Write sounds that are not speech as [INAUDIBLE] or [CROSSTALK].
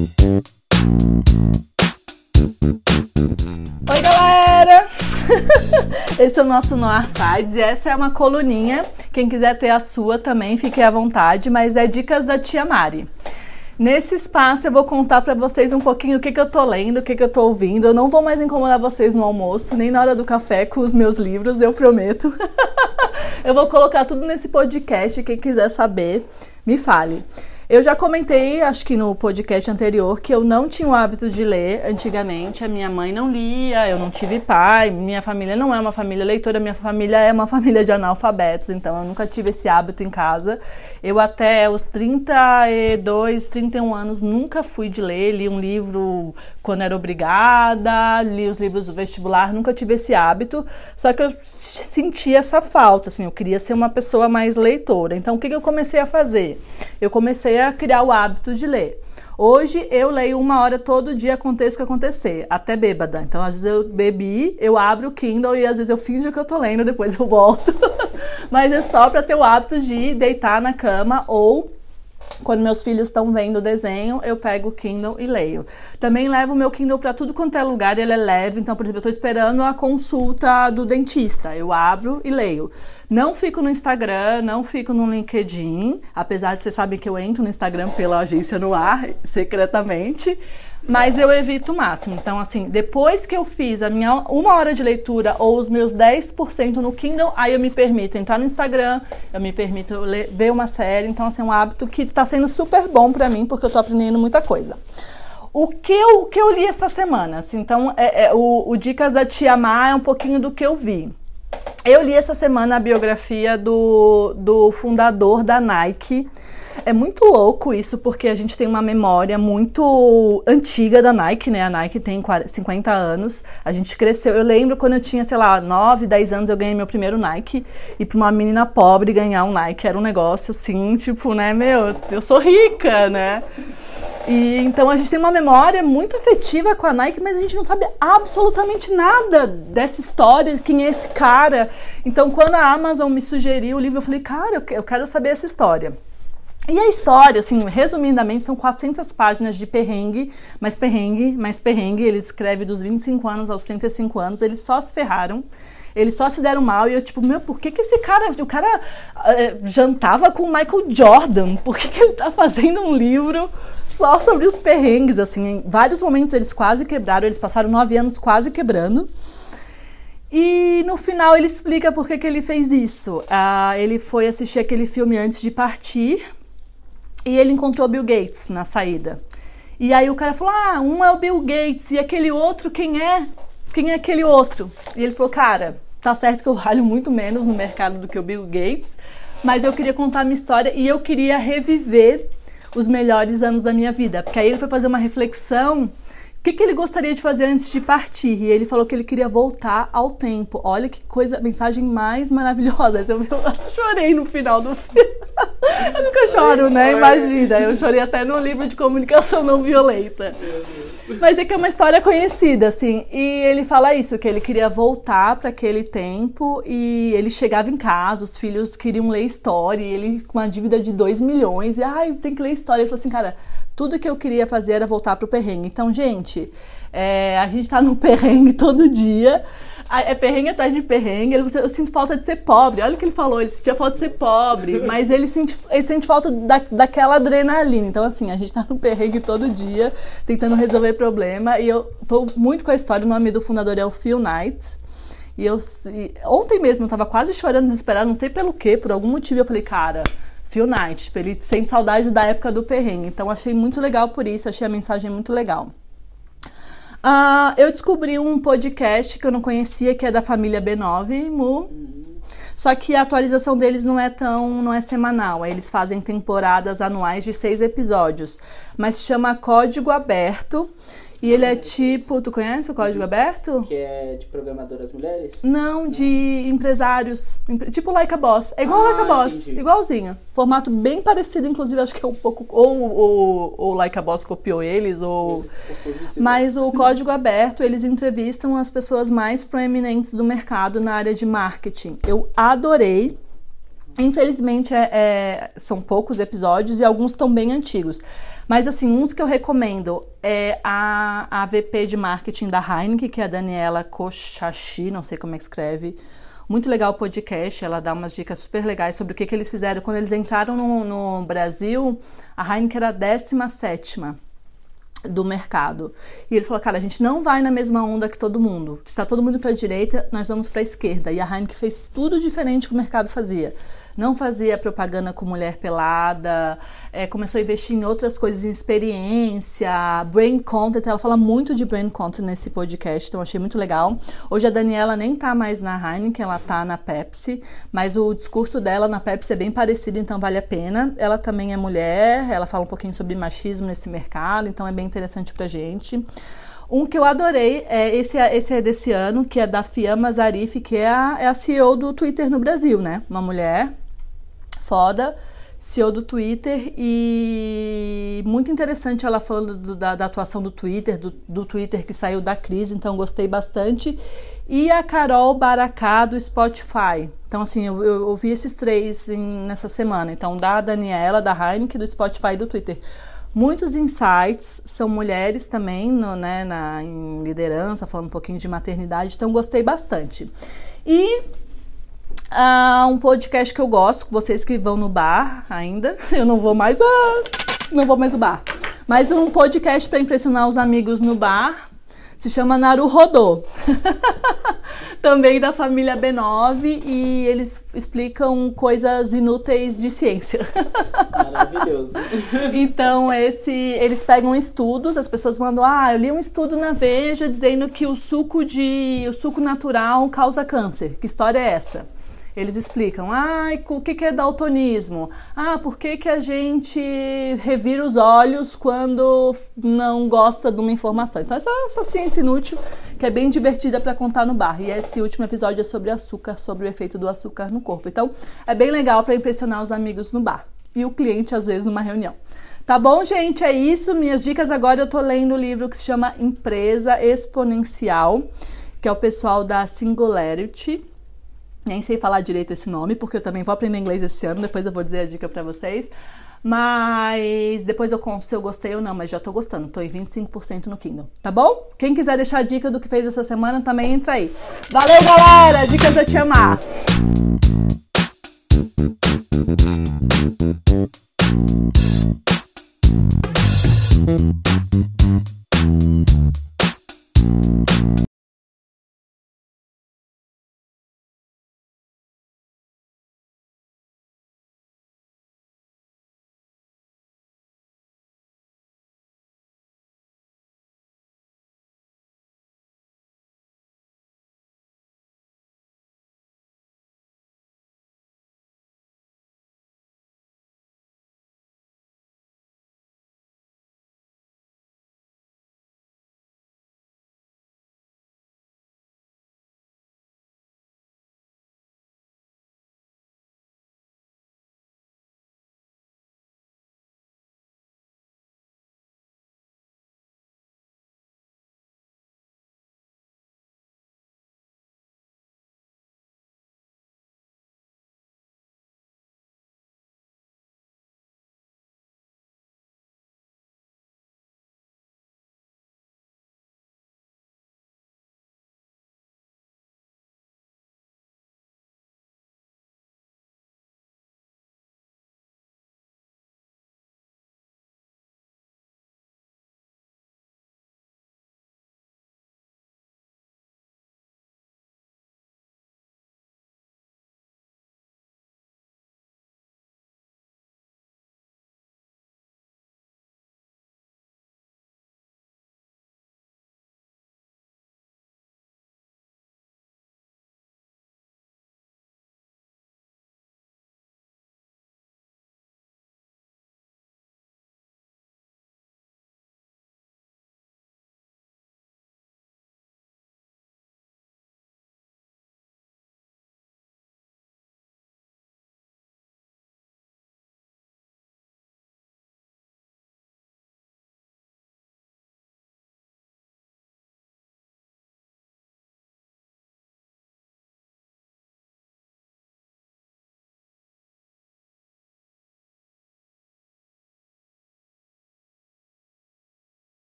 Oi, galera! [LAUGHS] Esse é o nosso Noir Sides e essa é uma coluninha. Quem quiser ter a sua também, fique à vontade, mas é dicas da tia Mari. Nesse espaço eu vou contar para vocês um pouquinho o que, que eu tô lendo, o que, que eu tô ouvindo. Eu não vou mais incomodar vocês no almoço, nem na hora do café com os meus livros, eu prometo. [LAUGHS] eu vou colocar tudo nesse podcast, quem quiser saber, me fale. Eu já comentei, acho que no podcast anterior, que eu não tinha o hábito de ler antigamente. A minha mãe não lia, eu não tive pai, minha família não é uma família leitora, minha família é uma [LAUGHS] família de analfabetos, então eu nunca tive esse hábito em casa. Eu até os 32, 31 anos nunca fui de ler, li um livro quando era obrigada, li os livros do vestibular, nunca tive esse hábito, só que eu senti essa falta, assim, eu queria ser uma pessoa mais leitora. Então o que, que eu comecei a fazer? Eu comecei criar o hábito de ler. Hoje eu leio uma hora todo dia, aconteça o que acontecer, até bêbada. Então, às vezes eu bebi, eu abro o Kindle e às vezes eu finjo que eu tô lendo, depois eu volto. [LAUGHS] Mas é só para ter o hábito de deitar na cama ou quando meus filhos estão vendo o desenho, eu pego o Kindle e leio. Também levo o meu Kindle para tudo quanto é lugar, ele é leve. Então, por exemplo, eu estou esperando a consulta do dentista. Eu abro e leio. Não fico no Instagram, não fico no LinkedIn, apesar de vocês sabem que eu entro no Instagram pela agência no ar, [LAUGHS] secretamente mas eu evito o máximo. Então, assim, depois que eu fiz a minha uma hora de leitura ou os meus 10% no Kindle, aí eu me permito entrar no Instagram, eu me permito ler, ver uma série. Então, assim, é um hábito que está sendo super bom para mim, porque eu estou aprendendo muita coisa. O que eu, que eu li essa semana? Assim, então, é, é, o, o Dicas da Tia Má é um pouquinho do que eu vi. Eu li essa semana a biografia do, do fundador da Nike, é muito louco isso, porque a gente tem uma memória muito antiga da Nike, né? A Nike tem 50 anos. A gente cresceu. Eu lembro quando eu tinha, sei lá, 9, 10 anos, eu ganhei meu primeiro Nike. E pra uma menina pobre ganhar um Nike era um negócio assim, tipo, né, meu, eu sou rica, né? E então a gente tem uma memória muito afetiva com a Nike, mas a gente não sabe absolutamente nada dessa história, quem é esse cara. Então, quando a Amazon me sugeriu o livro, eu falei, cara, eu quero saber essa história. E a história, assim, resumidamente, são 400 páginas de perrengue, mais perrengue, mais perrengue. Ele descreve dos 25 anos aos 35 anos, eles só se ferraram. Eles só se deram mal e eu, tipo, meu, por que, que esse cara. O cara é, jantava com o Michael Jordan. Por que, que ele tá fazendo um livro só sobre os perrengues? Assim, em vários momentos eles quase quebraram, eles passaram nove anos quase quebrando. E no final ele explica por que, que ele fez isso. Ah, ele foi assistir aquele filme antes de partir e ele encontrou Bill Gates na saída. E aí o cara falou: Ah, um é o Bill Gates e aquele outro, quem é? Quem é aquele outro? E ele falou: Cara, tá certo que eu valho muito menos no mercado do que o Bill Gates, mas eu queria contar a minha história e eu queria reviver os melhores anos da minha vida. Porque aí ele foi fazer uma reflexão o que, que, ele gostaria de fazer antes de partir? E ele falou que ele queria voltar ao tempo. Olha que coisa, mensagem mais maravilhosa. Eu, eu [LAUGHS] chorei no final do filme. [LAUGHS] Eu nunca choro, né? Imagina. Eu chorei até no livro de comunicação não violenta. Mas é que é uma história conhecida, assim. E ele fala isso, que ele queria voltar para aquele tempo e ele chegava em casa, os filhos queriam ler história, e ele com uma dívida de 2 milhões. E, ai, tem que ler história. Ele falou assim, cara tudo que eu queria fazer era voltar pro perrengue. Então, gente, é, a gente tá no [LAUGHS] perrengue todo dia. É perrengue atrás de perrengue. Eu sinto falta de ser pobre. Olha o que ele falou, ele sentia falta de ser pobre, mas ele sente, ele sente falta da, daquela adrenalina. Então, assim, a gente tá no perrengue todo dia, tentando resolver problema. E eu tô muito com a história. O nome do fundador é o Phil Knight. E eu e, ontem mesmo eu tava quase chorando, desesperada, não sei pelo que, por algum motivo. Eu falei, cara, Phil Knight, tipo, ele sente saudade da época do perrengue. Então achei muito legal por isso, achei a mensagem muito legal. Uh, eu descobri um podcast que eu não conhecia, que é da família B9, Mu. Só que a atualização deles não é tão, não é semanal. Eles fazem temporadas anuais de seis episódios, mas chama Código Aberto e ele é tipo, tu conhece o Código Aberto? Que é de programadoras mulheres? Não, de empresários. Tipo Like a Boss. É igual ah, Like a Boss, entendi. igualzinho. Formato bem parecido, inclusive acho que é um pouco. Ou o Like a Boss copiou eles, ou. [LAUGHS] Mas o Código Aberto, eles entrevistam as pessoas mais proeminentes do mercado na área de marketing. Eu adorei. Infelizmente, é, é, são poucos episódios e alguns estão bem antigos. Mas assim, uns que eu recomendo é a, a VP de marketing da Heineken, que é a Daniela Kochachi, não sei como é que escreve. Muito legal o podcast, ela dá umas dicas super legais sobre o que, que eles fizeram. Quando eles entraram no, no Brasil, a Heineken era a 17 do mercado. E eles falaram, cara, a gente não vai na mesma onda que todo mundo. Se está todo mundo para a direita, nós vamos para a esquerda. E a Heineken fez tudo diferente que o mercado fazia não fazia propaganda com mulher pelada, é, começou a investir em outras coisas, em experiência, brain content. Ela fala muito de brain content nesse podcast, então achei muito legal. Hoje a Daniela nem tá mais na Heineken, ela tá na Pepsi, mas o discurso dela na Pepsi é bem parecido, então vale a pena. Ela também é mulher, ela fala um pouquinho sobre machismo nesse mercado, então é bem interessante pra gente. Um que eu adorei, é esse, esse é desse ano, que é da Fiamma Zarif, que é a, é a CEO do Twitter no Brasil, né? Uma mulher foda, CEO do Twitter, e muito interessante ela falando do, da, da, atuação do Twitter, do, do, Twitter que saiu da crise, então gostei bastante. E a Carol Baracá do Spotify. Então, assim, eu, eu ouvi esses três em, nessa semana. Então, da Daniela, da Heineken, do Spotify e do Twitter muitos insights, são mulheres também no, né, na, em liderança, falando um pouquinho de maternidade, então gostei bastante. E Uh, um podcast que eu gosto, vocês que vão no bar ainda. [LAUGHS] Eu não vou mais. Ah, não vou mais no bar. Mas um podcast para impressionar os amigos no bar. Se chama Naru Rodô. [LAUGHS] Também da família B9 e eles explicam coisas inúteis de ciência. Maravilhoso. [LAUGHS] então, esse eles pegam estudos, as pessoas mandam: "Ah, eu li um estudo na Veja dizendo que o suco de o suco natural causa câncer. Que história é essa?" Eles explicam, ah, o que, é daltonismo? Ah, por que, que a gente revira os olhos quando não gosta de uma informação? Então, essa, essa ciência inútil que é bem divertida para contar no bar. E esse último episódio é sobre açúcar, sobre o efeito do açúcar no corpo. Então, é bem legal para impressionar os amigos no bar e o cliente, às vezes, numa reunião. Tá bom, gente? É isso. Minhas dicas agora eu tô lendo um livro que se chama Empresa Exponencial, que é o pessoal da Singularity. Nem sei falar direito esse nome, porque eu também vou aprender inglês esse ano, depois eu vou dizer a dica para vocês. Mas depois eu conto se eu gostei ou não, mas já tô gostando, tô em 25% no Kindle, tá bom? Quem quiser deixar a dica do que fez essa semana também entra aí. Valeu, galera! Dicas a te amar!